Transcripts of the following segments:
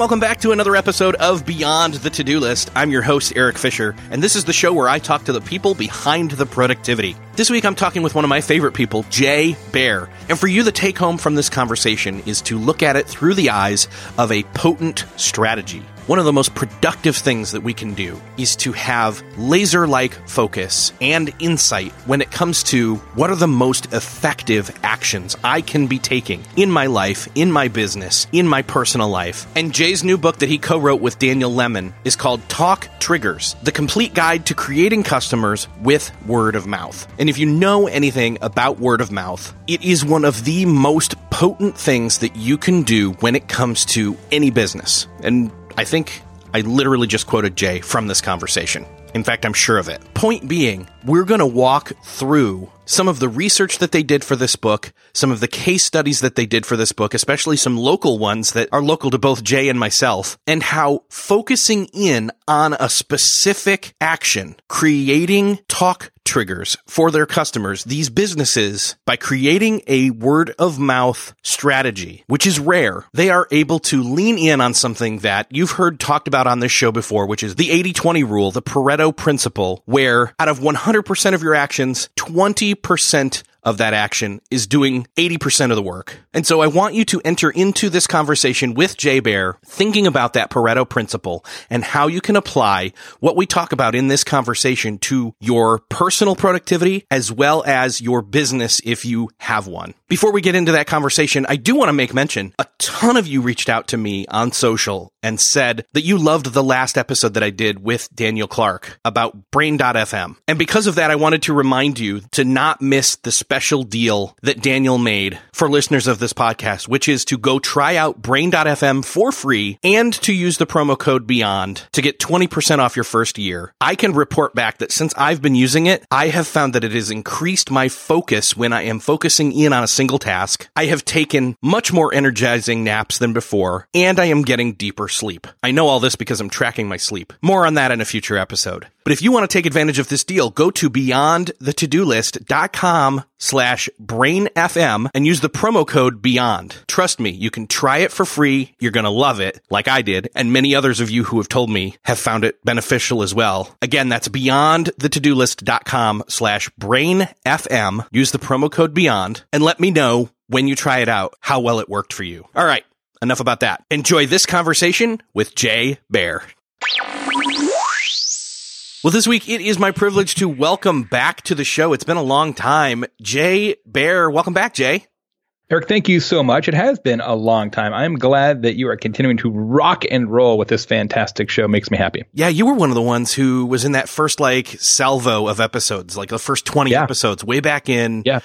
Welcome back to another episode of Beyond the To Do List. I'm your host, Erik Fisher, and this is the show where I talk to the people behind the productivity. This week I'm talking with one of my favorite people, Jay Baer. And for you, the take home from this conversation is to look at it through the eyes of a potent strategy. One of the most productive things that we can do is to have laser like focus and insight when it comes to what are the most effective actions I can be taking in my life, in my business, in my personal life. And Jay's new book that he co wrote with Daniel Lemin is called Talk Triggers The Complete Guide to Creating Customers with Word of Mouth. And if you know anything about word of mouth, it is one of the most potent things that you can do when it comes to any business. And I think I literally just quoted Jay from this conversation. In fact, I'm sure of it. Point being, we're going to walk through some of the research that they did for this book, some of the case studies that they did for this book, especially some local ones that are local to both Jay and myself, and how focusing in on a specific action, creating talk triggers for their customers, these businesses, by creating a word of mouth strategy, which is rare, they are able to lean in on something that you've heard talked about on this show before, which is the 80-20 rule, the Pareto principle, where out of 100% of your actions, 20% of that action is doing 80% of the work. And so I want you to enter into this conversation with Jay Baer, thinking about that Pareto principle and how you can apply what we talk about in this conversation to your personal productivity as well as your business if you have one. Before we get into that conversation, I do want to make mention a ton of you reached out to me on social and said that you loved the last episode that I did with Daniel Clark about brain.fm. And because of that, I wanted to remind you to not miss the special deal that Daniel made for listeners of this podcast, which is to go try out brain.fm for free and to use the promo code beyond to get 20% off your first year. I can report back that since I've been using it, I have found that it has increased my focus when I am focusing in on a single task. I have taken much more energizing naps than before, and I am getting deeper sleep. I know all this because I'm tracking my sleep. More on that in a future episode. But if you want to take advantage of this deal, go to beyondthetodolist.com slash brainfm and use the promo code beyond. Trust me, you can try it for free. You're going to love it like I did. And many others of you who have told me have found it beneficial as well. Again, that's beyondthetodolist.com slash brainfm. Use the promo code beyond and let me know when you try it out how well it worked for you. All right. Enough about that. Enjoy this conversation with Jay Baer. Well, this week it is my privilege to welcome back to the show. It's been a long time. Jay Baer, welcome back, Jay. Erik, thank you so much. It has been a long time. I'm glad that you are continuing to rock and roll with this fantastic show. Makes me happy. Yeah, you were one of the ones who was in that first like salvo of episodes, like the first 20 Yeah. episodes way back in, Yeah.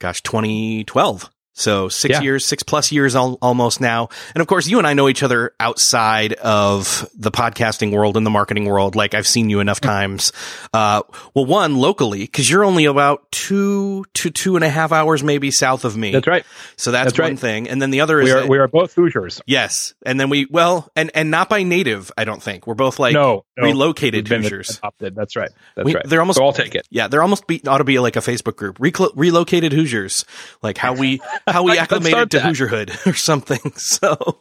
gosh, 2012. So six Yeah. years, six plus years al- almost now. And of course, you and I know each other outside of the podcasting world and the marketing world. Like I've seen you enough times. Uh, well, one locally, cause you're only about two to two and a half hours maybe south of me. That's right. So that's, That's one right. thing. And then the other is We are that- we are both Hoosiers. yes. And then we, well, and, and not by native, I don't think we're both like no, no, relocated Hoosiers. Adopted. That's right. That's We- right. they're almost- So I'll take it. Yeah, They're almost be, ought to be like a Facebook group, Reclo- relocated Hoosiers, like how we how we acclimated to that. Hoosierhood or something. So,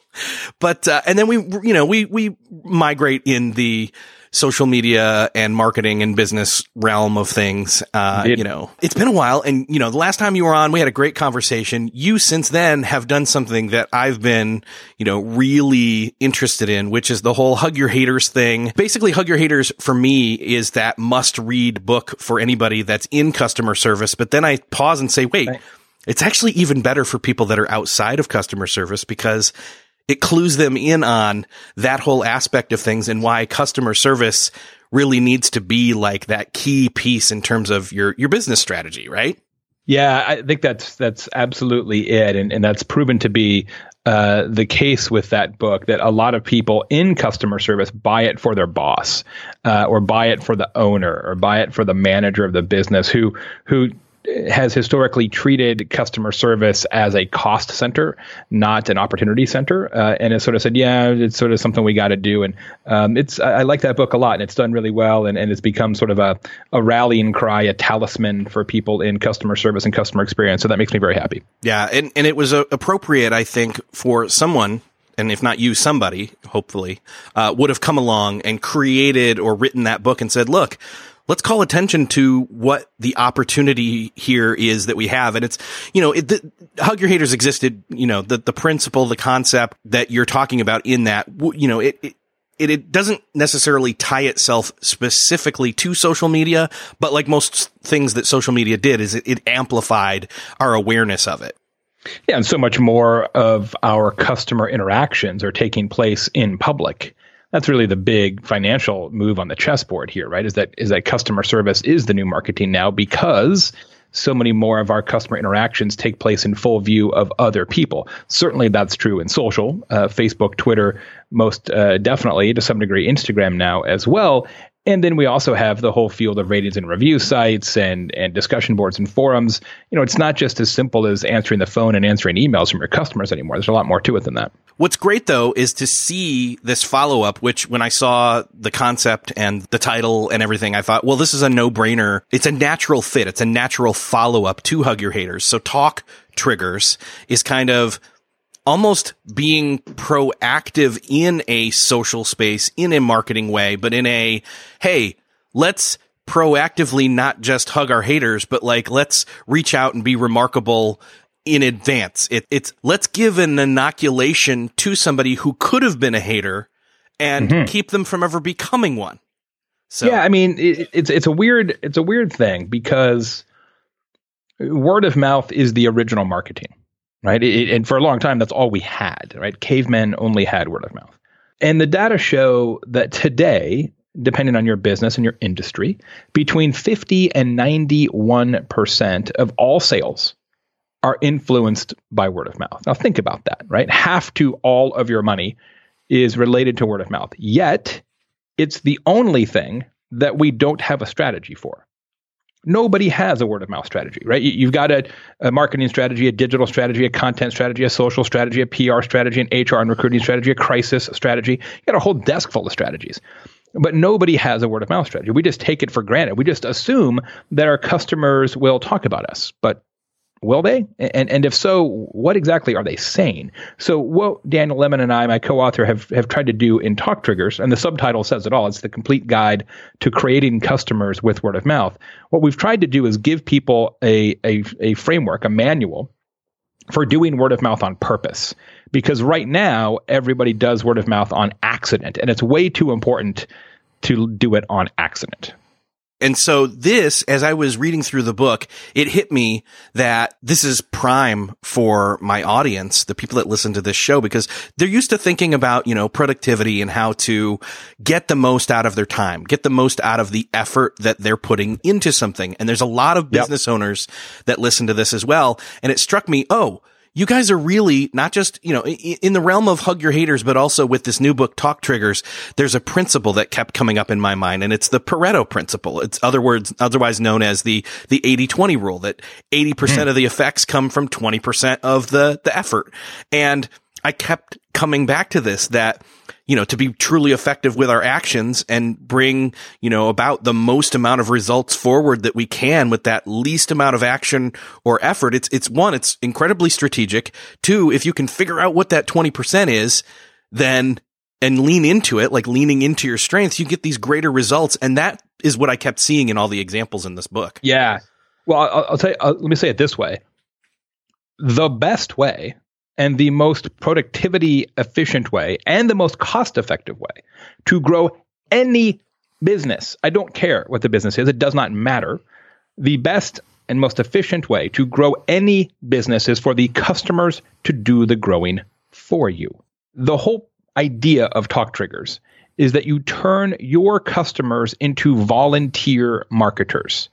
but uh, and then we you know we we migrate in the social media and marketing and business realm of things. Uh, you know, it's been a while, and you know, the last time you were on, we had a great conversation. You since then have done something that I've been, you know, really interested in, which is the whole hug your haters thing. Basically, hug your haters for me is that must read book for anybody that's in customer service. But then I pause and say, wait. Right. It's actually even better for people that are outside of customer service because it clues them in on that whole aspect of things and why customer service really needs to be like that key piece in terms of your your business strategy, right? Yeah, I think that's that's absolutely it, and and that's proven to be uh, the case with that book. That a lot of people in customer service buy it for their boss, uh, or buy it for the owner, or buy it for the manager of the business who who has historically treated customer service as a cost center, not an opportunity center, uh, and has sort of said, "Yeah, it's sort of something we got to do." And um, it's I, I, like that book a lot, and it's done really well, and, and it's become sort of a, a rallying cry, a talisman for people in customer service and customer experience. So that makes me very happy. Yeah, and and it was uh, appropriate, I think, for someone and if not you, somebody, hopefully, uh, would have come along and created or written that book and said, look, let's call attention to what the opportunity here is that we have. And it's, you know, it, the, Hug Your Haters existed, you know, the, the principle, the concept that you're talking about in that, you know, it, it it, it doesn't necessarily tie itself specifically to social media, but like most things that social media did is it, it amplified our awareness of it. Yeah, and so much more of our customer interactions are taking place in public that's really the big financial move on the chessboard here, right? Is that is that customer service is the new marketing now because so many more of our customer interactions take place in full view of other people. Certainly, that's true in social, uh, Facebook, Twitter, most uh, definitely to some degree, Instagram now as well. And then we also have the whole field of ratings and review sites and and discussion boards and forums. You know, it's not just as simple as answering the phone and answering emails from your customers anymore. There's a lot more to it than that. What's great though is to see this follow up, which when I saw the concept and the title and everything, I thought, well, this is a no brainer. It's a natural fit. It's a natural follow up to Hug Your Haters. So talk triggers is kind of almost being proactive in a social space, in a marketing way, but in a, hey, let's proactively not just hug our haters, but like, let's reach out and be remarkable in advance. It, it's, let's give an inoculation to somebody who could have been a hater and mm-hmm. keep them from ever becoming one. So. Yeah, I mean, it, it's it's a weird it's a weird thing because word of mouth is the original marketing right? It, and for a long time, that's all we had, right? Cavemen only had word of mouth. And the data show that today, depending on your business and your industry, between 50 and 91% of all sales are influenced by word of mouth. Now, think about that, right? Half to all of your money is related to word of mouth. Yet, it's the only thing that we don't have a strategy for nobody has a word of mouth strategy, right? You've got a, a, marketing strategy, a digital strategy, a content strategy, a social strategy, a PR strategy, an HR and recruiting strategy, a crisis strategy. You got a whole desk full of strategies. But nobody has a word of mouth strategy. We just take it for granted. We just assume that our customers will talk about us. But Will they? And and if so, what exactly are they saying? So what Daniel Lemin and I, my co-author, have have tried to do in Talk Triggers, and the subtitle says it all. It's the complete guide to creating customers with word of mouth. What we've tried to do is give people a a, a framework, a manual for doing word of mouth on purpose. Because right now everybody does word of mouth on accident, and it's way too important to do it on accident. And so this, as I was reading through the book, it hit me that this is prime for my audience, the people that listen to this show, because they're used to thinking about, you know, productivity and how to get the most out of their time, get the most out of the effort that they're putting into something. And there's a lot of business yep. owners that listen to this as well. And it struck me, oh, you guys are really not just, you know, in the realm of hug your haters, but also with this new book, Talk Triggers, there's a principle that kept coming up in my mind, and it's the Pareto principle. It's other words, otherwise known as the, the 80-20 rule, that 80% mm. of the effects come from 20% of the, the effort. And I kept coming back to this, that you know, to be truly effective with our actions and bring, you know, about the most amount of results forward that we can with that least amount of action or effort. It's, it's one, it's incredibly strategic. Two, if you can figure out what that 20% is, then and lean into it, like leaning into your strengths, you get these greater results. And that is what I kept seeing in all the examples in this book. Yeah. Well, I'll, I'll tell you, uh, let me say it this way. The best way and the most productivity efficient way and the most cost effective way to grow any business. I don't care what the business is, it does not matter. The best and most efficient way to grow any business is for the customers to do the growing for you. The whole idea of talk triggers is that you turn your customers into volunteer marketers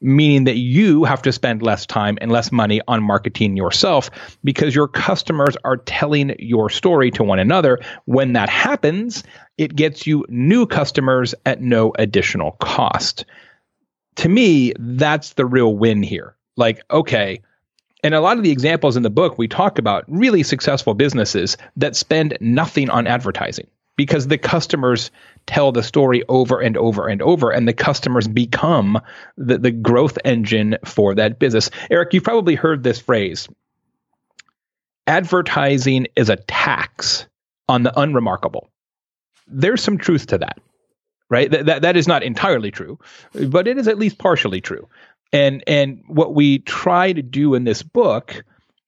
meaning that you have to spend less time and less money on marketing yourself because your customers are telling your story to one another. When that happens, it gets you new customers at no additional cost. To me, that's the real win here. Like, okay, and a lot of the examples in the book, we talk about really successful businesses that spend nothing on advertising because the customers tell the story over and over and over, and the customers become the, the growth engine for that business. Erik, you've probably heard this phrase advertising is a tax on the unremarkable. There's some truth to that, right? That, that, that is not entirely true, but it is at least partially true. And, and what we try to do in this book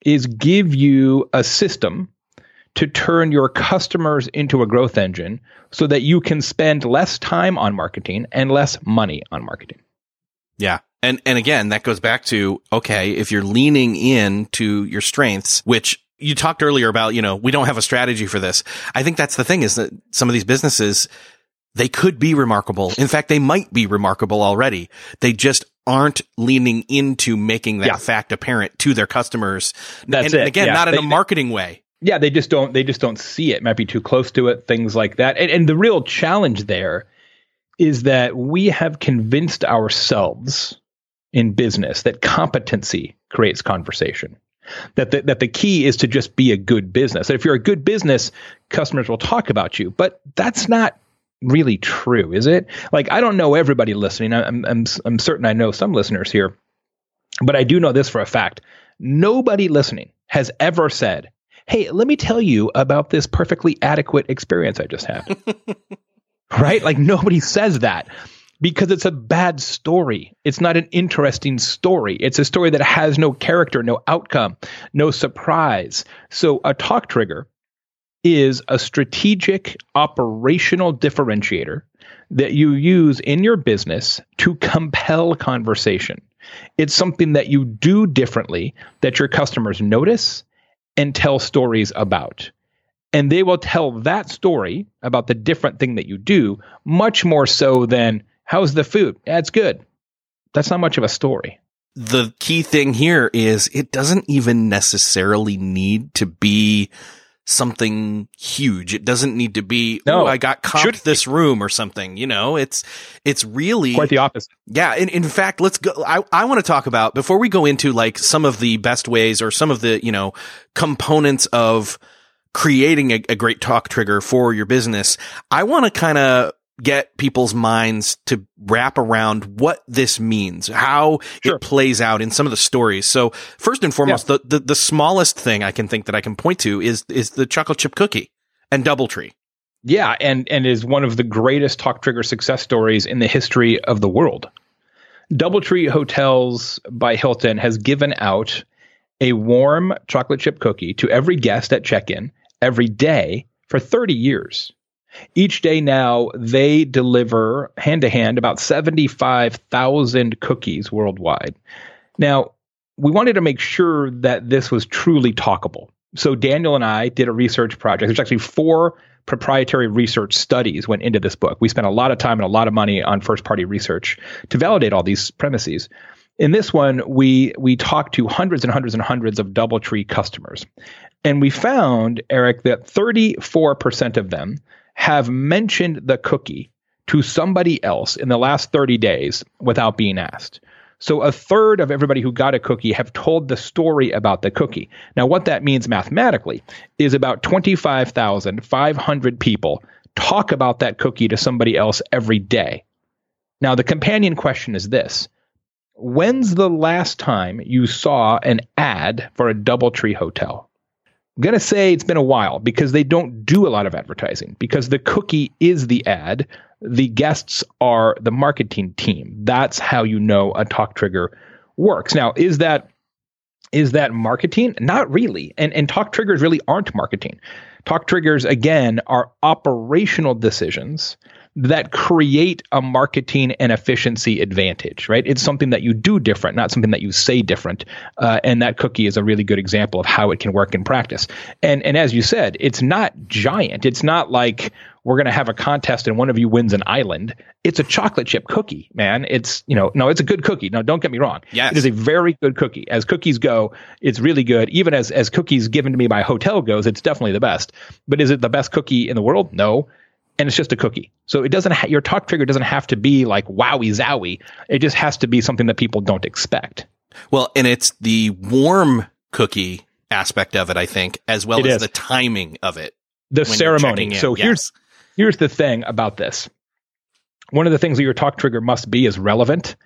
is give you a system to turn your customers into a growth engine so that you can spend less time on marketing and less money on marketing. Yeah. And and again, that goes back to okay, if you're leaning in to your strengths, which you talked earlier about, you know, we don't have a strategy for this. I think that's the thing is that some of these businesses they could be remarkable. In fact, they might be remarkable already. They just aren't leaning into making that yeah. fact apparent to their customers. That's and it. again, yeah. not in they, a marketing way yeah, they just don't they just don't see it. Might be too close to it, things like that. And, and the real challenge there is that we have convinced ourselves in business that competency creates conversation. That the, that the key is to just be a good business. That if you're a good business, customers will talk about you. But that's not really true, is it? Like I don't know everybody listening. I'm I'm I'm certain I know some listeners here, but I do know this for a fact. Nobody listening has ever said, hey, let me tell you about this perfectly adequate experience I just had. right? Like nobody says that because it's a bad story. It's not an interesting story. It's a story that has no character, no outcome, no surprise. So a talk trigger is a strategic operational differentiator that you use in your business to compel conversation. It's something that you do differently that your customers notice and tell stories about. And they will tell that story about the different thing that you do much more so than how's the food? It's good. That's not much of a story. The key thing here is it doesn't even necessarily need to be something huge. It doesn't need to be, no, I got caught this room or something. You know, it's, it's really quite the opposite. Yeah. In, in fact, let's go. I, I want to talk about before we go into like some of the best ways or some of the, you know, components of creating a, a great talk trigger for your business. I want to kind of get people's minds to wrap around what this means, how sure. it plays out in some of the stories. So first and foremost, yeah. the, the, the smallest thing I can think that I can point to is is the chocolate chip cookie and DoubleTree. Yeah, and and is one of the greatest talk trigger success stories in the history of the world. DoubleTree Hotels by Hilton has given out a warm chocolate chip cookie to every guest at check-in every day for 30 years. Each day now, they deliver hand to hand about 75,000 cookies worldwide. Now, we wanted to make sure that this was truly talkable. So Daniel and I did a research project. There's actually four proprietary research studies went into this book. We spent a lot of time and a lot of money on first party research to validate all these premises. In this one, we we talked to hundreds and hundreds and hundreds of DoubleTree customers. And we found, Erik, that 34% of them have mentioned the cookie to somebody else in the last 30 days without being asked. So a third of everybody who got a cookie have told the story about the cookie. Now, what that means mathematically is about 25,500 people talk about that cookie to somebody else every day. Now, the companion question is this When's the last time you saw an ad for a Doubletree hotel? Going to say it's been a while because they don't do a lot of advertising because the cookie is the ad. The guests are the marketing team. That's how you know a talk trigger works. Now, is that Is that marketing? Not really. And and talk triggers really aren't marketing. Talk triggers again are operational decisions that create a marketing and efficiency advantage, right? It's something that you do different, not something that you say different. Uh, and that cookie is a really good example of how it can work in practice. And and as you said, it's not giant. It's not like we're going to have a contest and one of you wins an island. It's a chocolate chip cookie, man. It's, you know, no, it's a good cookie. No, don't get me wrong. Yes. It is a very good cookie. As cookies go, it's really good. Even as, as cookies given to me by hotel goes, it's definitely the best. But is it the best cookie in the world? No. And it's just a cookie. So it doesn't, ha- your talk trigger doesn't have to be like wowie zowie. It just has to be something that people don't expect. Well, and it's the warm cookie aspect of it, I think, as well It as is. the timing of it. The ceremony. So Yes. here's, here's the thing about this. One of the things that your talk trigger must be is relevant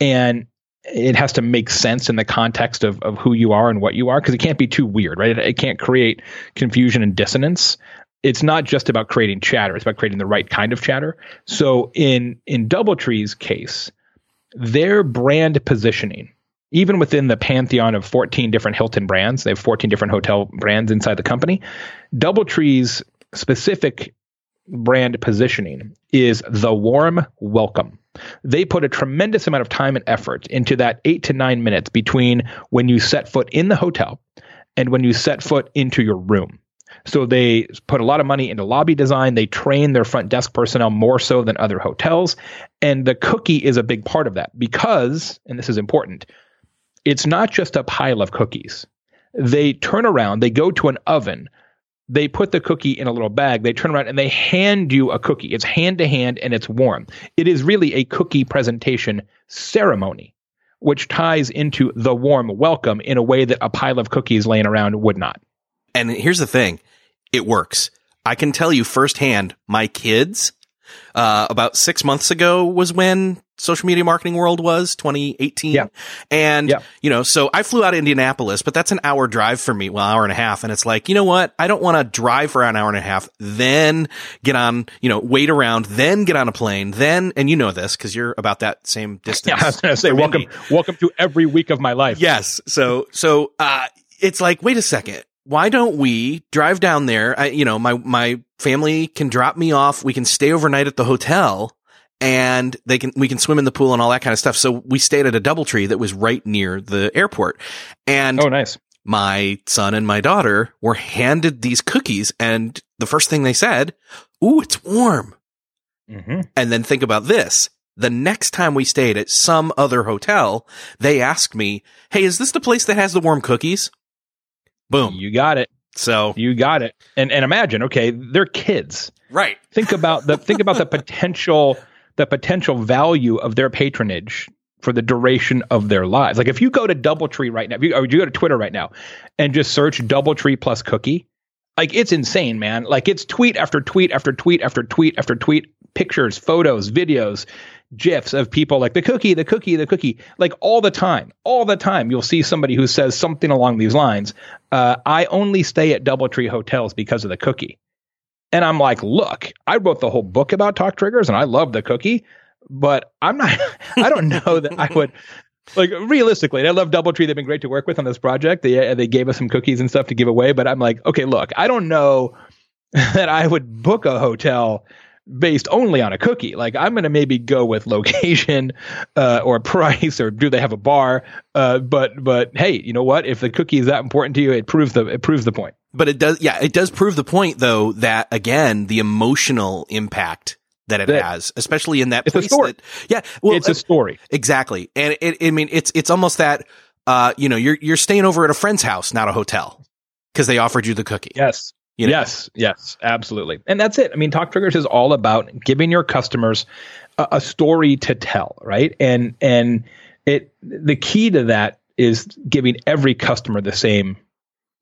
and it has to make sense in the context of, of who you are and what you are because it can't be too weird, right? It, it can't create confusion and dissonance. It's not just about creating chatter, it's about creating the right kind of chatter. So in in Doubletree's case, their brand positioning, even within the pantheon of 14 different Hilton brands, they have 14 different hotel brands inside the company. Doubletree's specific brand positioning is the warm welcome. They put a tremendous amount of time and effort into that eight to nine minutes between when you set foot in the hotel and when you set foot into your room. So they put a lot of money into lobby design. They train their front desk personnel more so than other hotels. And the cookie is a big part of that because, and this is important, it's not just a pile of cookies. They turn around, they go to an oven, they put the cookie in a little bag, they turn around and they hand you a cookie. It's hand to hand and it's warm. It is really a cookie presentation ceremony, which ties into the warm welcome in a way that a pile of cookies laying around would not. And here's the thing. It works. I can tell you firsthand, my kids, uh, about six months ago was when social media marketing world was 2018. Yeah. And, Yeah. you know, so I flew out of Indianapolis, but that's an hour drive for me. Well, hour and a half. And it's like, you know what? I don't want to drive for an hour and a half, then get on, you know, wait around, then get on a plane, then, and you know this because you're about that same distance. Yeah, I was going to say, welcome, Indy. welcome to every week of my life. Yes. So, so, uh, it's like, wait a second. Why don't we drive down there? I, you know, my, my family can drop me off. We can stay overnight at the hotel and they can, we can swim in the pool and all that kind of stuff. So we stayed at a Doubletree that was right near the airport. And Oh, nice. my son and my daughter were handed these cookies and the first thing they said, Ooh, it's warm. hmm And then think about this. The next time we stayed at some other hotel, they asked me, Hey, is this the place that has the warm cookies? Boom. You got it. So, You got it. And and imagine, okay, they're kids. right. Think about the think about the potential the potential value of their patronage for the duration of their lives. Like if you go to DoubleTree right now, if you, or you go to Twitter right now and just search DoubleTree plus cookie, like it's insane, man. Like it's tweet after tweet after tweet after tweet after tweet, pictures, photos, videos, gifs of people like the cookie, the cookie, the cookie, like all the time, all the time. You'll see somebody who says something along these lines. Uh, I only stay at DoubleTree hotels because of the cookie. And I'm like, look, I wrote the whole book about talk triggers and I love the cookie, but I'm not, I don't know that I would, like, realistically, I love Doubletree. They've been great to work with on this project. They, they gave us some cookies and stuff to give away, but I'm like, okay, look, I don't know that I would book a hotel based only on a cookie. Like, I'm going to maybe go with location uh, or price or do they have a bar? Uh, but, but hey, you know what? If the cookie is that important to you, it proves the, it proves the point. But it does, yeah, it does prove the point though that again, the emotional impact that it That- has, especially in that It's a story. that, yeah, well, it's a story. exactly. And it, I mean, it's, it's almost that, uh, you know, you're, you're staying over at a friend's house, not a hotel because they offered you the cookie. Yes. You know? Yes, yes, absolutely. And that's it. I mean, Talk Triggers is all about giving your customers a, a story to tell, right? And and it the key to that is giving every customer the same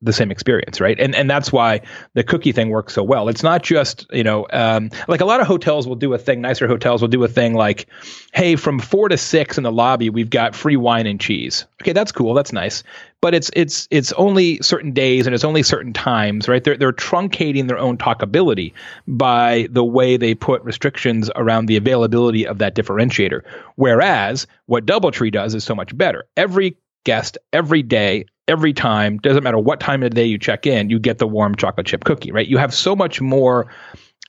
the same experience, right? And and that's why the cookie thing works so well. It's not just you know um, like a lot of hotels will do a thing. Nicer hotels will do a thing like, hey, from four to six in the lobby, we've got free wine and cheese. Okay, that's cool. That's nice. But it's it's it's only certain days and it's only certain times, right? They're they're truncating their own talkability by the way they put restrictions around the availability of that differentiator. Whereas what DoubleTree does is so much better. Every guest every day every time, doesn't matter what time of the day you check in, you get the warm chocolate chip cookie, right? You have so much more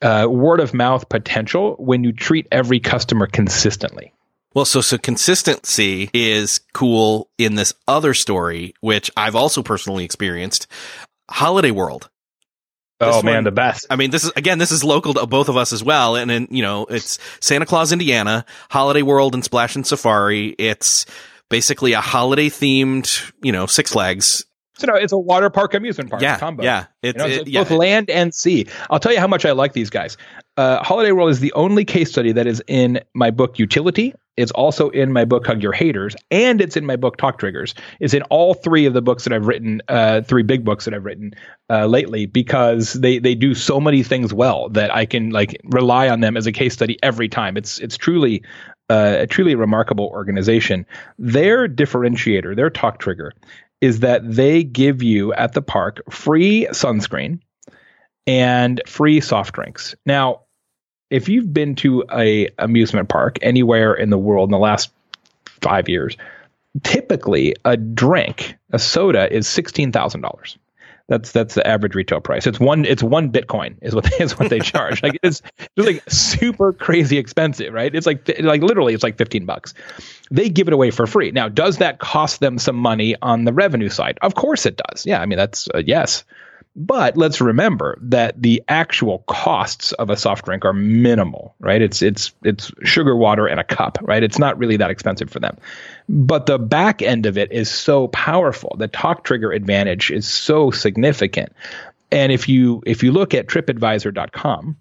uh, word of mouth potential when you treat every customer consistently. Well, so so consistency is cool in this other story, which I've also personally experienced. Holiday World. This oh man, one, the best. I mean, this is again, this is local to both of us as well, and then you know, it's Santa Claus, Indiana, Holiday World, and Splashin' Safari. It's basically a holiday themed, you know, Six Flags so no, it's a water park amusement park yeah, combo. Yeah, it's, you know, it's it, both land and sea. I'll tell you how much I like these guys. Uh, Holiday World is the only case study that is in my book Youtility. It's also in my book Hug Your Haters, and it's in my book Talk Triggers. It's in all three of the books that I've written, uh, three big books that I've written uh, lately, because they they do so many things well that I can like rely on them as a case study every time. It's it's truly uh, a truly remarkable organization. Their differentiator, their talk trigger, is that they give you at the park free sunscreen and free soft drinks. Now, if you've been to a amusement park anywhere in the world in the last 5 years, typically a drink, a soda is $16,000. That's that's the average retail price. It's one it's one Bitcoin is what is what they charge. like it's just like super crazy expensive, right? It's like like literally it's like fifteen bucks. They give it away for free. Now, does that cost them some money on the revenue side? Of course it does. Yeah, I mean that's uh, yes. But let's remember that the actual costs of a soft drink are minimal, right? It's it's it's sugar water and a cup, right? It's not really that expensive for them. But the back end of it is so powerful. The talk trigger advantage is so significant. And if you if you look at tripadvisor.com,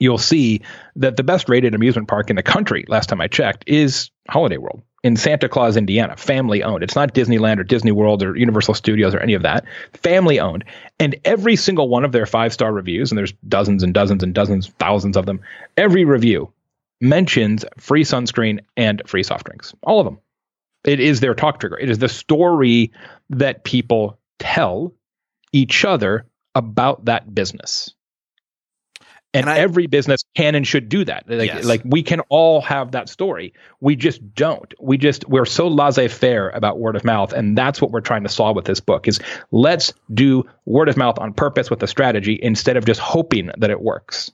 you'll see that the best rated amusement park in the country, last time I checked, is Holiday World in Santa Claus, Indiana, family owned. It's not Disneyland or Disney World or Universal Studios or any of that. Family owned. And every single one of their five star reviews, and there's dozens and dozens and dozens, thousands of them, every review mentions free sunscreen and free soft drinks. All of them. It is their talk trigger. It is the story that people tell each other about that business. And, and I, every business can and should do that. Like, yes. like we can all have that story. We just don't. We just we're so laissez-faire about word of mouth, and that's what we're trying to solve with this book. Is let's do word of mouth on purpose with a strategy instead of just hoping that it works.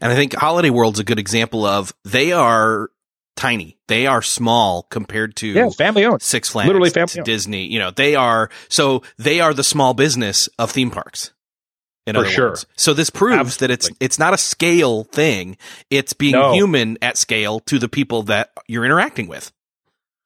And I think Holiday World's a good example of they are tiny. They are small compared to yeah, family owned. Six Flags, literally family owned. Disney. You know, they are so they are the small business of theme parks in For sure. Words. So this proves Absolutely. that it's it's not a scale thing. It's being no. human at scale to the people that you're interacting with.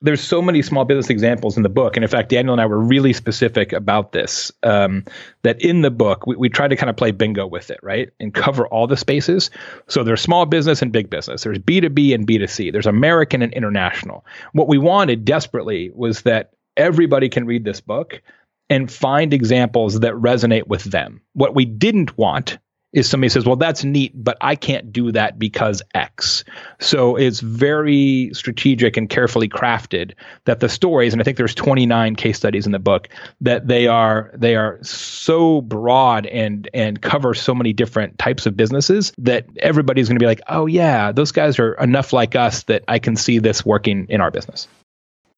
There's so many small business examples in the book, and in fact, Daniel and I were really specific about this. Um, that in the book, we, we try to kind of play bingo with it, right, and cover all the spaces. So there's small business and big business. There's B2B and B2C. There's American and international. What we wanted desperately was that everybody can read this book and find examples that resonate with them. What we didn't want is somebody says, well, that's neat, but I can't do that because X. So it's very strategic and carefully crafted that the stories, and I think there's 29 case studies in the book, that they are they are so broad and and cover so many different types of businesses that everybody's going to be like, oh yeah, those guys are enough like us that I can see this working in our business.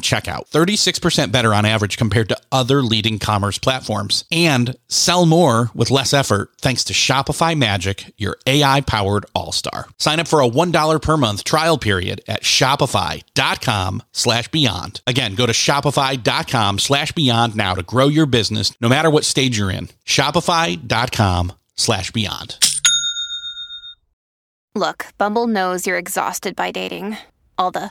checkout, 36% better on average compared to other leading commerce platforms. And sell more with less effort thanks to Shopify Magic, your AI powered all star. Sign up for a $1 per month trial period at shopify.com slash beyond. Again, go to shopify.com slash beyond now to grow your business no matter what stage you're in. Shopify.com slash beyond. Look, Bumble knows you're exhausted by dating. All the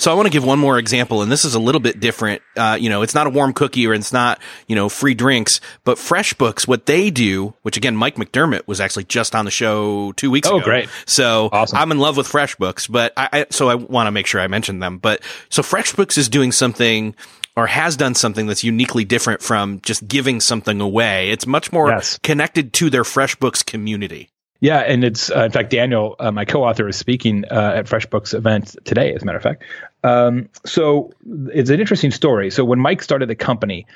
So I want to give one more example, and this is a little bit different. Uh, you know, it's not a warm cookie or it's not, you know, free drinks, but FreshBooks, what they do, which again, Mike McDermott was actually just on the show two weeks Oh, ago. great. So Awesome. I'm in love with FreshBooks, but I, I so I want to make sure I mention them. But so FreshBooks is doing something or has done something that's uniquely different from just giving something away. It's much more Yes. connected to their FreshBooks community. Yeah, and it's uh, in fact Daniel, uh, my co-author, is speaking uh, at FreshBooks event today. As a matter of fact, um, so it's an interesting story. So when Mike started the company,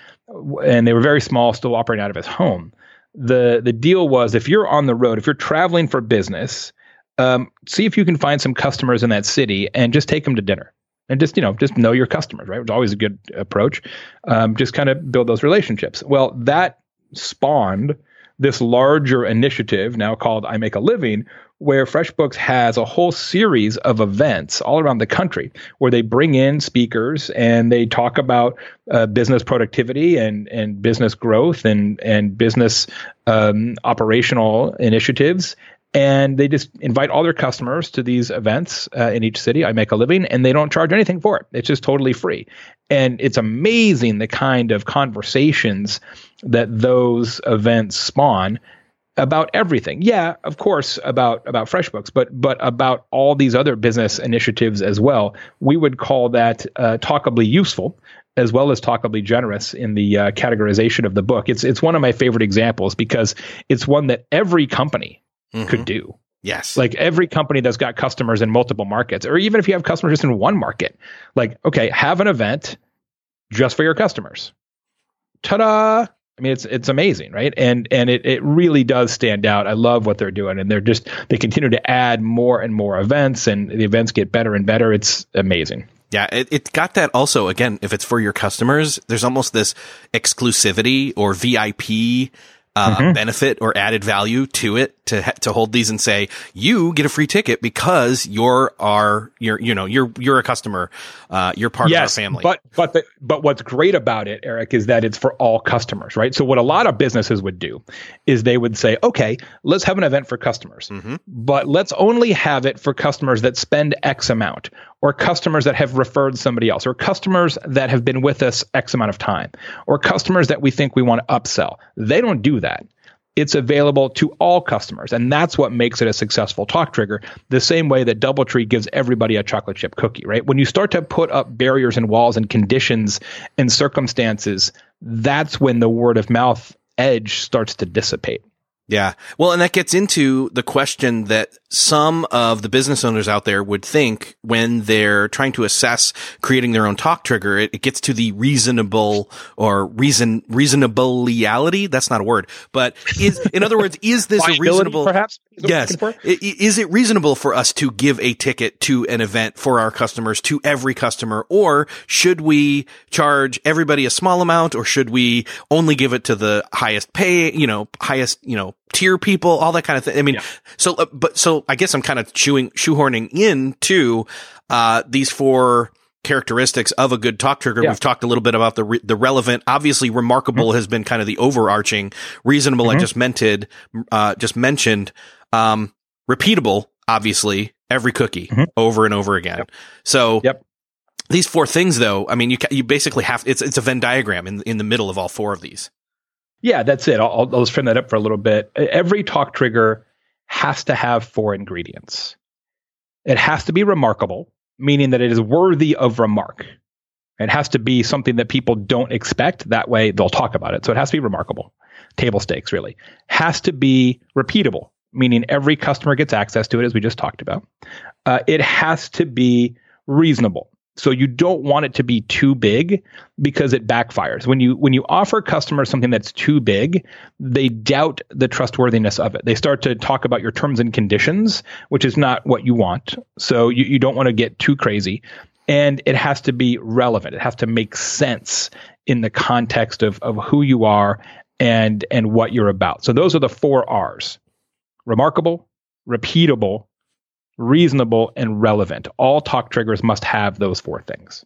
and they were very small, still operating out of his home, the the deal was if you're on the road, if you're traveling for business, um, see if you can find some customers in that city and just take them to dinner. And just you know, just know your customers, right? It's always a good approach. Um, just kind of build those relationships. Well, that spawned this larger initiative now called I Make a Living, where FreshBooks has a whole series of events all around the country where they bring in speakers and they talk about uh, business productivity and and business growth and and business um, operational initiatives. And they just invite all their customers to these events uh, in each city. I make a living, and they don't charge anything for it. It's just totally free. And it's amazing the kind of conversations that those events spawn about everything. Yeah, of course, about about FreshBooks, but but about all these other business initiatives as well. We would call that uh, talkably useful as well as talkably generous in the uh, categorization of the book. It's it's one of my favorite examples because it's one that every company could do. Yes. Like every company that's got customers in multiple markets, or even if you have customers just in one market, like, okay, have an event just for your customers. Ta-da! I mean, it's it's amazing, right? And and it it really does stand out. I love what they're doing, and they're just they continue to add more and more events, and the events get better and better. It's amazing. Yeah, it, it's got that also. Again, if it's for your customers, there's almost this exclusivity or VIP uh, Mm-hmm. benefit or added value to it to to hold these and say you get a free ticket because you're our you're you know you're you're a customer, uh, you're part yes, of our family. But but the, but what's great about it, Erik, is that it's for all customers, right? So what a lot of businesses would do is they would say, okay, let's have an event for customers, Mm-hmm. but let's only have it for customers that spend X amount, or customers that have referred somebody else, or customers that have been with us X amount of time, or customers that we think we want to upsell. They don't do that it's available to all customers. And that's what makes it a successful talk trigger. The same way that Doubletree gives everybody a chocolate chip cookie, right? When you start to put up barriers and walls and conditions and circumstances, that's when the word of mouth edge starts to dissipate. Yeah. Well, and that gets into the question that some of the business owners out there would think when they're trying to assess creating their own talk trigger. It, it gets to the reasonable or reason, reasonableality. That's not a word, but is, in other words, is this a reasonable, perhaps? Is what you're Yes. looking for? I- i- Is it reasonable for us to give a ticket to an event for our customers to every customer, or should we charge everybody a small amount, or should we only give it to the highest pay, you know, highest, you know, tier people, all that kind of thing? I mean, so, uh, but so I guess I'm kind of chewing, shoehorning into, uh, these four characteristics of a good talk trigger. Yeah. We've talked a little bit about the re- the relevant. Obviously, remarkable Mm-hmm. has been kind of the overarching. Reasonable, I just mentioned, uh, just mentioned. Um, repeatable, obviously, every cookie Mhm. over and over again. So, Yep. these four things, though, I mean, you you basically have it's it's a Venn diagram in in the middle of all four of these. Yeah, that's it. I'll, I'll I'll just frame that up for a little bit. Every talk trigger has to have four ingredients. It has to be remarkable, meaning that it is worthy of remark. It has to be something that people don't expect. That way they'll talk about it. So it has to be remarkable. Table stakes, really. Has to be repeatable, meaning every customer gets access to it, as we just talked about. Uh, it has to be reasonable. So you don't want it to be too big because it backfires. When you when you offer customers something that's too big, they doubt the trustworthiness of it. They start to talk about your terms and conditions, which is not what you want. So you, you don't want to get too crazy. And it has to be relevant. It has to make sense in the context of, of who you are and and what you're about. So those are the four R's. Remarkable, repeatable, reasonable, and relevant. All talk triggers must have those four things.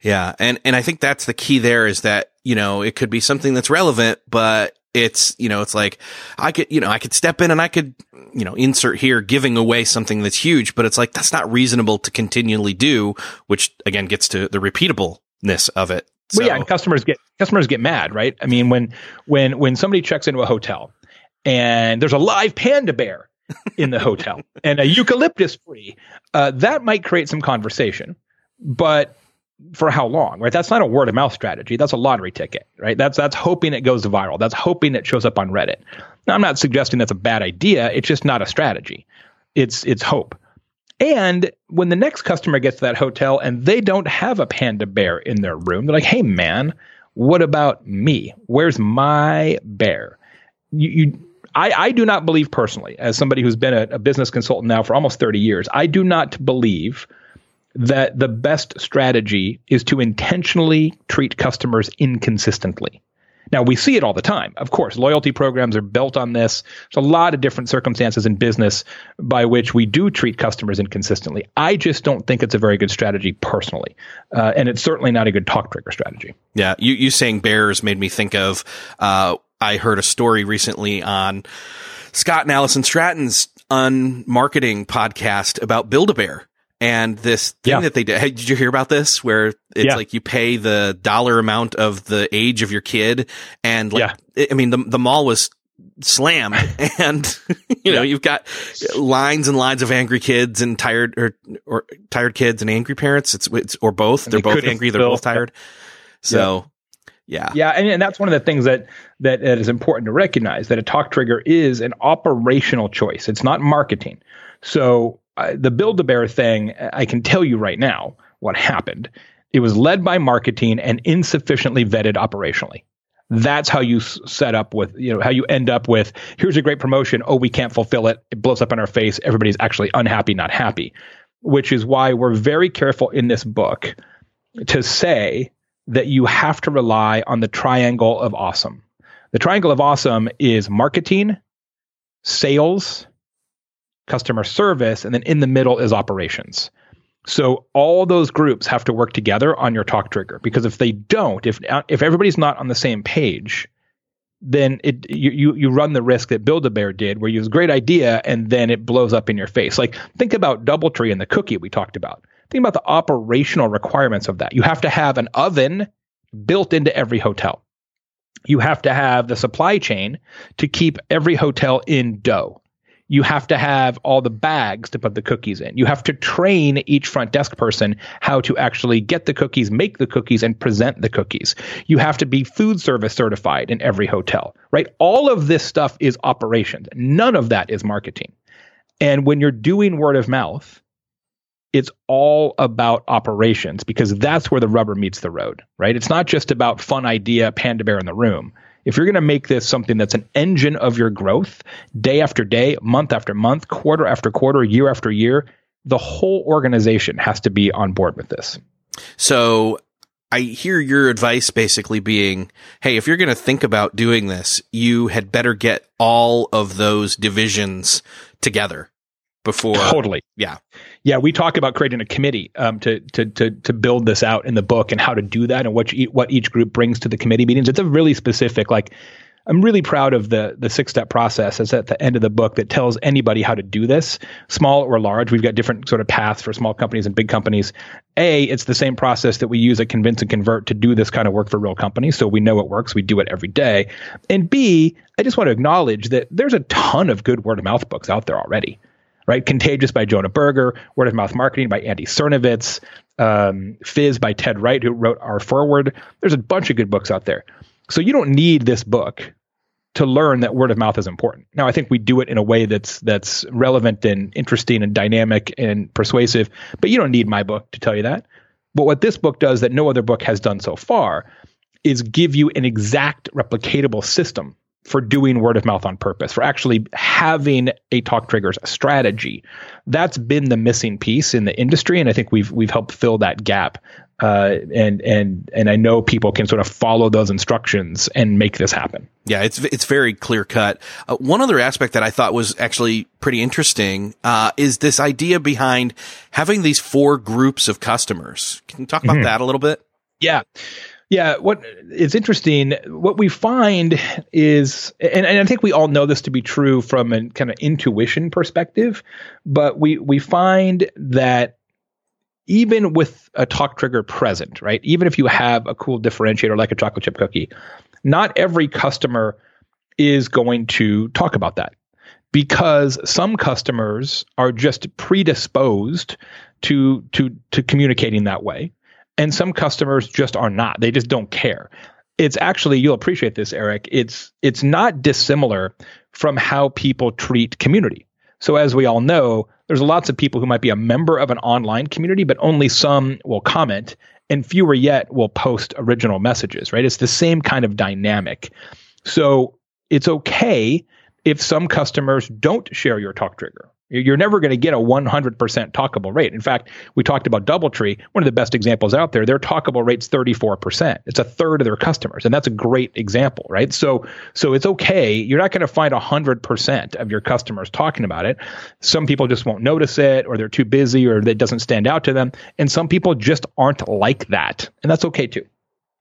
Yeah, and and I think that's the key there is that you know it could be something that's relevant, but it's you know it's like I could you know I could step in and I could you know insert here giving away something that's huge, but it's like that's not reasonable to continually do, which again gets to the repeatableness of it. Well, yeah, and customers get customers get mad, right? I mean, when when when somebody checks into a hotel and there's a live panda bear in the hotel and a eucalyptus tree, uh, that might create some conversation, but for how long, right? That's not a word of mouth strategy. That's a lottery ticket, right? That's that's hoping it goes viral. That's hoping it shows up on Reddit. Now, I'm not suggesting that's a bad idea. It's just not a strategy. It's it's hope. And when the next customer gets to that hotel and they don't have a panda bear in their room, they're like, "Hey, man, what about me? Where's my bear?" You, you I, I do not believe personally, as somebody who's been a, a business consultant now for almost 30 years, I do not believe that the best strategy is to intentionally treat customers inconsistently. Now, we see it all the time. Of course, loyalty programs are built on this. There's a lot of different circumstances in business by which we do treat customers inconsistently. I just don't think it's a very good strategy personally. Uh, and it's certainly not a good talk trigger strategy. Yeah, you you saying bears made me think of. Uh, I heard a story recently on Scott and Alison Stratten's unmarketing podcast about Build a Bear. And this thing Yeah. that they did, hey, did you hear about this? Where it's Yeah. like you pay the dollar amount of the age of your kid, and like, Yeah. I mean, the the mall was slammed, and you know, you've got lines and lines of angry kids and tired or or tired kids and angry parents. It's it's or both. And They're they both angry. They're both tired. So, yeah. Yeah, and, and that's one of the things that, that is important to recognize that a talk trigger is an operational choice. It's not marketing. So uh, the build a bear thing, I can tell you right now what happened. It was led by marketing and insufficiently vetted operationally. That's how you set up with, you know, how you end up with here's a great promotion. Oh, we can't fulfill it. It blows up in our face. Everybody's actually unhappy, not happy, which is why we're very careful in this book to say that you have to rely on the triangle of awesome. The triangle of awesome is marketing, sales, customer service, and then in the middle is operations. So all those groups have to work together on your talk trigger because if they don't, if if everybody's not on the same page, then it you you, run the risk that Build a Bear did, where you have a great idea and then it blows up in your face. Like think about DoubleTree and the cookie we talked about. Think about the operational requirements of that. You have to have an oven built into every hotel. You have to have the supply chain to keep every hotel in dough. You have to have all the bags to put the cookies in. You have to train each front desk person how to actually get the cookies, make the cookies, and present the cookies. You have to be food service certified in every hotel, right? All of this stuff is operations. None of that is marketing. And when you're doing word of mouth, it's all about operations because that's where the rubber meets the road, right? It's not just about fun idea, panda bear in the room. If you're going to make this something that's an engine of your growth day after day, month after month, quarter after quarter, year after year, the whole organization has to be on board with this. So I hear your advice basically being, hey, if you're going to think about doing this, you had better get all of those divisions together. before. Totally. Yeah. Yeah, we talk about creating a committee um, to, to to to build this out in the book and how to do that and what you, what each group brings to the committee meetings. It's a really specific like I'm really proud of the the six step process that's at the end of the book that tells anybody how to do this, small or large. We've got different sort of paths for small companies and big companies. A, it's the same process that we use at Convince and Convert to do this kind of work for real companies. So we know it works. We do it every day. And B, I just want to acknowledge that there's a ton of good word of mouth books out there already right? Contagious by Jonah Berger, Word of Mouth Marketing by Andy Sernovitz, um, Fizz by Ted Wright, who wrote Our Foreword. There's a bunch of good books out there. So you don't need this book to learn that word of mouth is important. Now, I think we do it in a way that's that's relevant and interesting and dynamic and persuasive, but you don't need my book to tell you that. But what this book does that no other book has done so far is give you an exact replicatable system for doing word of mouth on purpose, for actually having a talk triggers strategy. That's been the missing piece in the industry, and I think we've we've helped fill that gap. Uh, and and and I know people can sort of follow those instructions and make this happen. Yeah, it's it's very clear cut. Uh, one other aspect that I thought was actually pretty interesting uh, is this idea behind having these four groups of customers. Can you talk about mm-hmm. that a little bit? Yeah. Yeah, what is interesting, what we find is, and, and I think we all know this to be true from a kind of intuition perspective, but we we find that even with a talk trigger present, right? Even if you have a cool differentiator like a chocolate chip cookie, not every customer is going to talk about that because some customers are just predisposed to to to communicating that way and some customers just are not. They just don't care. It's actually you'll appreciate this, Erik. It's it's not dissimilar from how people treat community. So as we all know, there's lots of people who might be a member of an online community, but only some will comment, and fewer yet will post original messages. Right? It's the same kind of dynamic. So it's okay if some customers don't share your talk trigger you're never going to get a 100% talkable rate. In fact, we talked about DoubleTree, one of the best examples out there. Their talkable rate's 34%. It's a third of their customers, and that's a great example, right? So, so it's okay. You're not going to find 100% of your customers talking about it. Some people just won't notice it, or they're too busy, or it doesn't stand out to them, and some people just aren't like that, and that's okay too.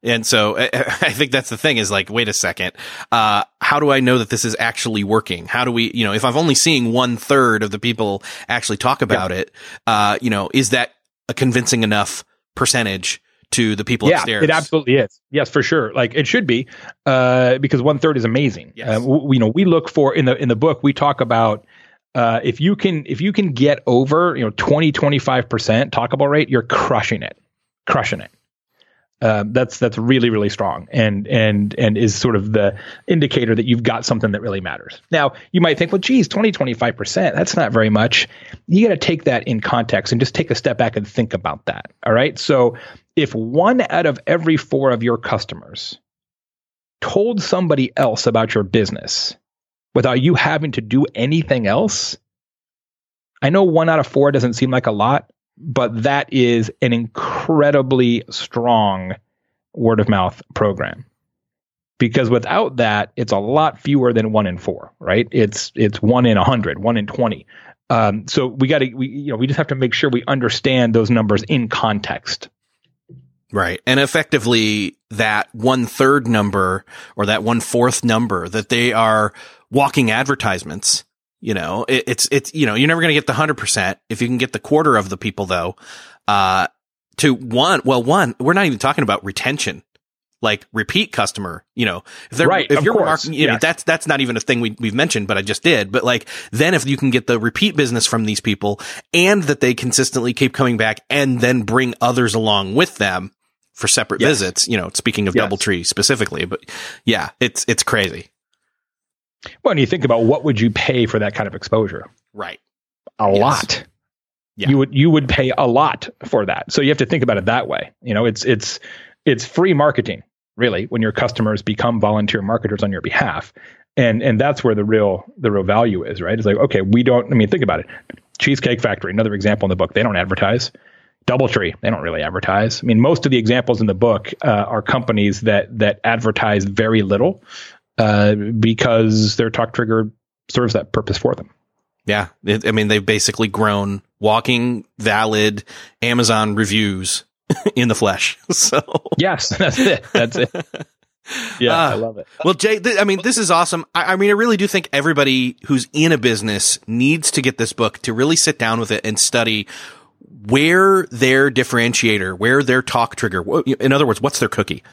And so I think that's the thing is like, wait a second. Uh, how do I know that this is actually working? How do we, you know, if I'm only seeing one third of the people actually talk about yeah. it, uh, you know, is that a convincing enough percentage to the people yeah, upstairs? It absolutely is. Yes, for sure. Like it should be, uh, because one third is amazing. Yes. Uh, w- you know, we look for in the, in the book, we talk about, uh, if you can, if you can get over, you know, 20, 25% talkable rate, you're crushing it, crushing it. Uh, that's that's really really strong and and and is sort of the indicator that you've got something that really matters. Now you might think, well, geez, 20 25 percent that's not very much. You got to take that in context and just take a step back and think about that. All right, so if one out of every four of your customers told somebody else about your business without you having to do anything else, I know one out of four doesn't seem like a lot, but that is an incredibly strong word of mouth program. Because without that it's a lot fewer than one in four right? It's it's one in a hundred one in 20 um, so we got to we you know we just have to make sure we understand those numbers in context. Right. And effectively that one third number or that one fourth number that they are walking advertisements you know, it, it's, it's, you know, you're never going to get the hundred percent. If you can get the quarter of the people though, uh, to one, well, one, we're not even talking about retention, like repeat customer, you know, if they're, right, if you're, marketing, you yes. know, that's, that's not even a thing we, we've mentioned, but I just did. But like, then if you can get the repeat business from these people and that they consistently keep coming back and then bring others along with them for separate yes. visits, you know, speaking of yes. DoubleTree specifically, but yeah, it's, it's crazy. Well, and you think about what would you pay for that kind of exposure? Right. A yes. lot. Yeah. You would you would pay a lot for that. So you have to think about it that way. You know, it's it's it's free marketing, really, when your customers become volunteer marketers on your behalf. And and that's where the real the real value is, right? It's like, okay, we don't I mean, think about it. Cheesecake Factory, another example in the book, they don't advertise. DoubleTree, they don't really advertise. I mean, most of the examples in the book uh, are companies that that advertise very little, uh, because their talk trigger serves that purpose for them. Yeah. It, I mean, they've basically grown walking valid Amazon reviews in the flesh. So yes, that's it. That's it. Yeah, uh, I love it. Well, Jay, th- I mean, this is awesome. I, I, mean, I really do think everybody who's in a business needs to get this book to really sit down with it and study where their differentiator, where their talk trigger. In other words, what's their cookie?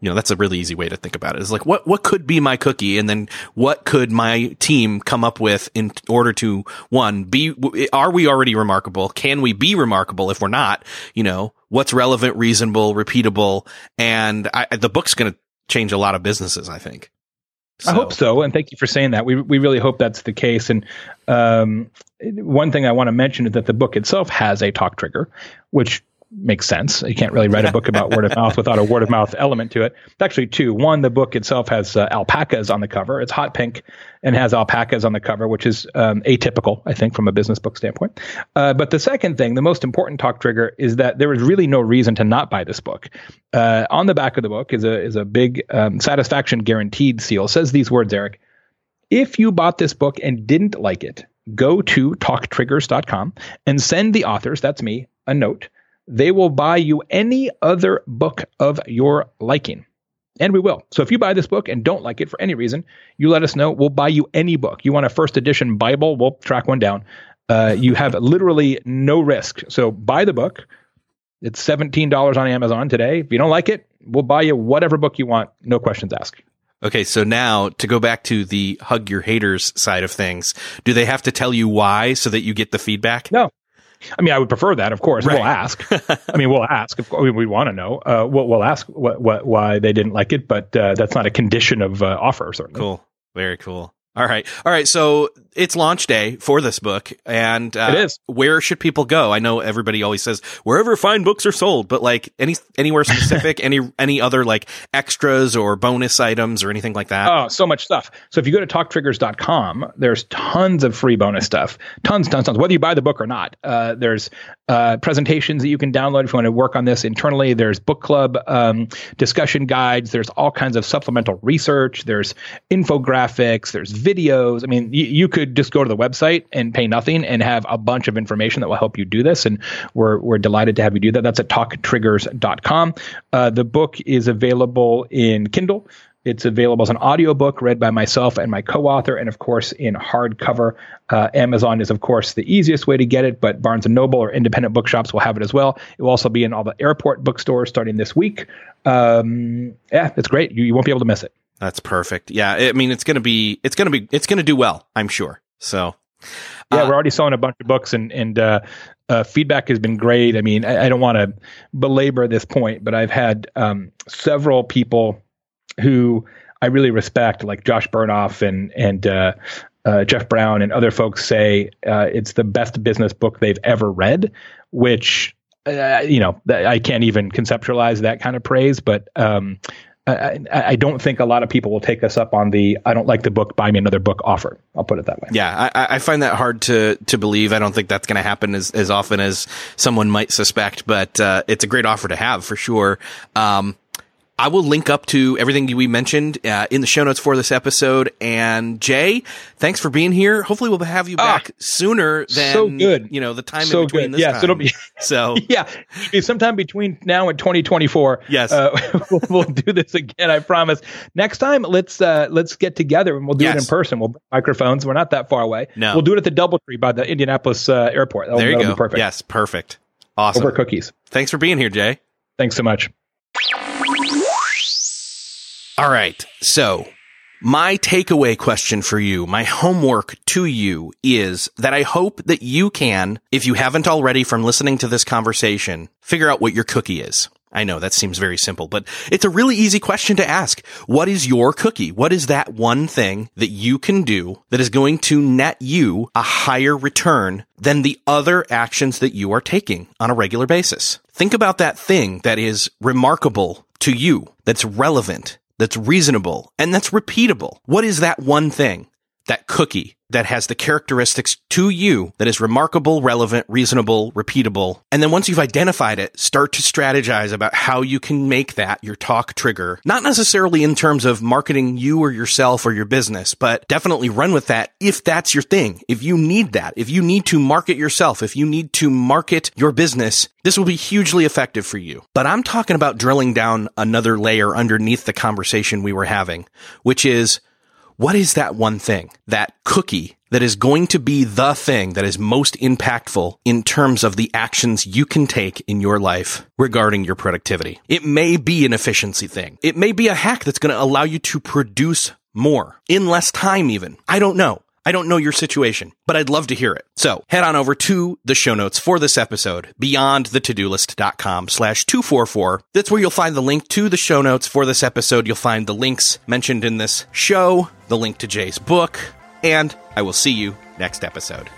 You know, that's a really easy way to think about it. Is like what what could be my cookie, and then what could my team come up with in order to one be are we already remarkable? Can we be remarkable if we're not? You know, what's relevant, reasonable, repeatable, and I, the book's going to change a lot of businesses. I think. So. I hope so, and thank you for saying that. We we really hope that's the case. And um, one thing I want to mention is that the book itself has a talk trigger, which makes sense. You can't really write a book about word of mouth without a word of mouth element to it. It's actually two. One, the book itself has uh, alpacas on the cover. It's hot pink and has alpacas on the cover, which is um, atypical, I think, from a business book standpoint. Uh, but the second thing, the most important talk trigger, is that there is really no reason to not buy this book. Uh, on the back of the book is a is a big um, satisfaction guaranteed seal. It says these words, Erik. If you bought this book and didn't like it, go to talktriggers.com and send the authors, that's me, a note they will buy you any other book of your liking. And we will. So if you buy this book and don't like it for any reason, you let us know. We'll buy you any book. You want a first edition Bible? We'll track one down. Uh, you have literally no risk. So buy the book. It's $17 on Amazon today. If you don't like it, we'll buy you whatever book you want. No questions asked. Okay, so now to go back to the hug your haters side of things, do they have to tell you why so that you get the feedback? No, I mean, I would prefer that, of course. Right. We'll ask. I mean, we'll ask. Of course, we want to know. Uh, we'll, we'll ask what, what, why they didn't like it, but uh, that's not a condition of uh, offer, certainly. Cool. Very cool. All right. All right. So it's launch day for this book. And uh, it is. where should people go? I know everybody always says wherever fine books are sold, but like any anywhere specific, any any other like extras or bonus items or anything like that? Oh, so much stuff. So if you go to talktriggers.com, there's tons of free bonus stuff. Tons, tons, tons. Whether you buy the book or not. Uh, there's uh, presentations that you can download if you want to work on this internally. There's book club um, discussion guides. There's all kinds of supplemental research. There's infographics. There's videos. I mean, y- you could just go to the website and pay nothing and have a bunch of information that will help you do this. And we're, we're delighted to have you do that. That's at talktriggers.com. Uh, the book is available in Kindle. It's available as an audiobook read by myself and my co-author, and of course in hardcover. Uh, Amazon is of course the easiest way to get it, but Barnes and Noble or independent bookshops will have it as well. It will also be in all the airport bookstores starting this week. Um, yeah, it's great. You, you won't be able to miss it. That's perfect. Yeah, I mean it's gonna be it's gonna be it's gonna do well. I'm sure. So yeah, uh, we're already selling a bunch of books, and and uh, uh, feedback has been great. I mean, I, I don't want to belabor this point, but I've had um, several people who I really respect, like Josh Bernoff and and uh, uh, Jeff Brown and other folks, say uh, it's the best business book they've ever read, which. you know, I can't even conceptualize that kind of praise, but um, I, I, don't think a lot of people will take us up on the I don't like the book, buy me another book offer. I'll put it that way. Yeah, I, I find that hard to to believe. I don't think that's going to happen as, as often as someone might suspect, but uh, it's a great offer to have for sure. Um, I will link up to everything we mentioned uh, in the show notes for this episode. And Jay, thanks for being here. Hopefully, we'll have you back ah, so than so good. You know, the time so in between good. this yes, time. it'll be so. yeah, be sometime between now and 2024. Yes, uh, we'll, we'll, do this again. I promise. Next time, let's uh, let's get together and we'll do yes. it in person. We'll microphones. We're not that far away. No, we'll do it at the DoubleTree by the Indianapolis uh, airport. That'll, there you go. perfect. Yes, perfect. Awesome. Over cookies. Thanks for being here, Jay. Thanks so much. All right. So my takeaway question for you, my homework to you is that I hope that you can, if you haven't already from listening to this conversation, figure out what your cookie is. I know that seems very simple, but it's a really easy question to ask. What is your cookie? What is that one thing that you can do that is going to net you a higher return than the other actions that you are taking on a regular basis? Think about that thing that is remarkable to you, that's relevant, that's reasonable and that's repeatable. What is that one thing that cookie that has the characteristics to you that is remarkable, relevant, reasonable, repeatable. And then once you've identified it, start to strategize about how you can make that your talk trigger. Not necessarily in terms of marketing you or yourself or your business, but definitely run with that if that's your thing. If you need that, if you need to market yourself, if you need to market your business, this will be hugely effective for you. But I'm talking about drilling down another layer underneath the conversation we were having, which is what is that one thing, that cookie that is going to be the thing that is most impactful in terms of the actions you can take in your life regarding your productivity? It may be an efficiency thing. It may be a hack that's going to allow you to produce more in less time even. I don't know. I don't know your situation, but I'd love to hear it. So head on over to the show notes for this episode, beyondthetodolist.com slash 244. That's where you'll find the link to the show notes for this episode. You'll find the links mentioned in this show, the link to Jay's book, and I will see you next episode.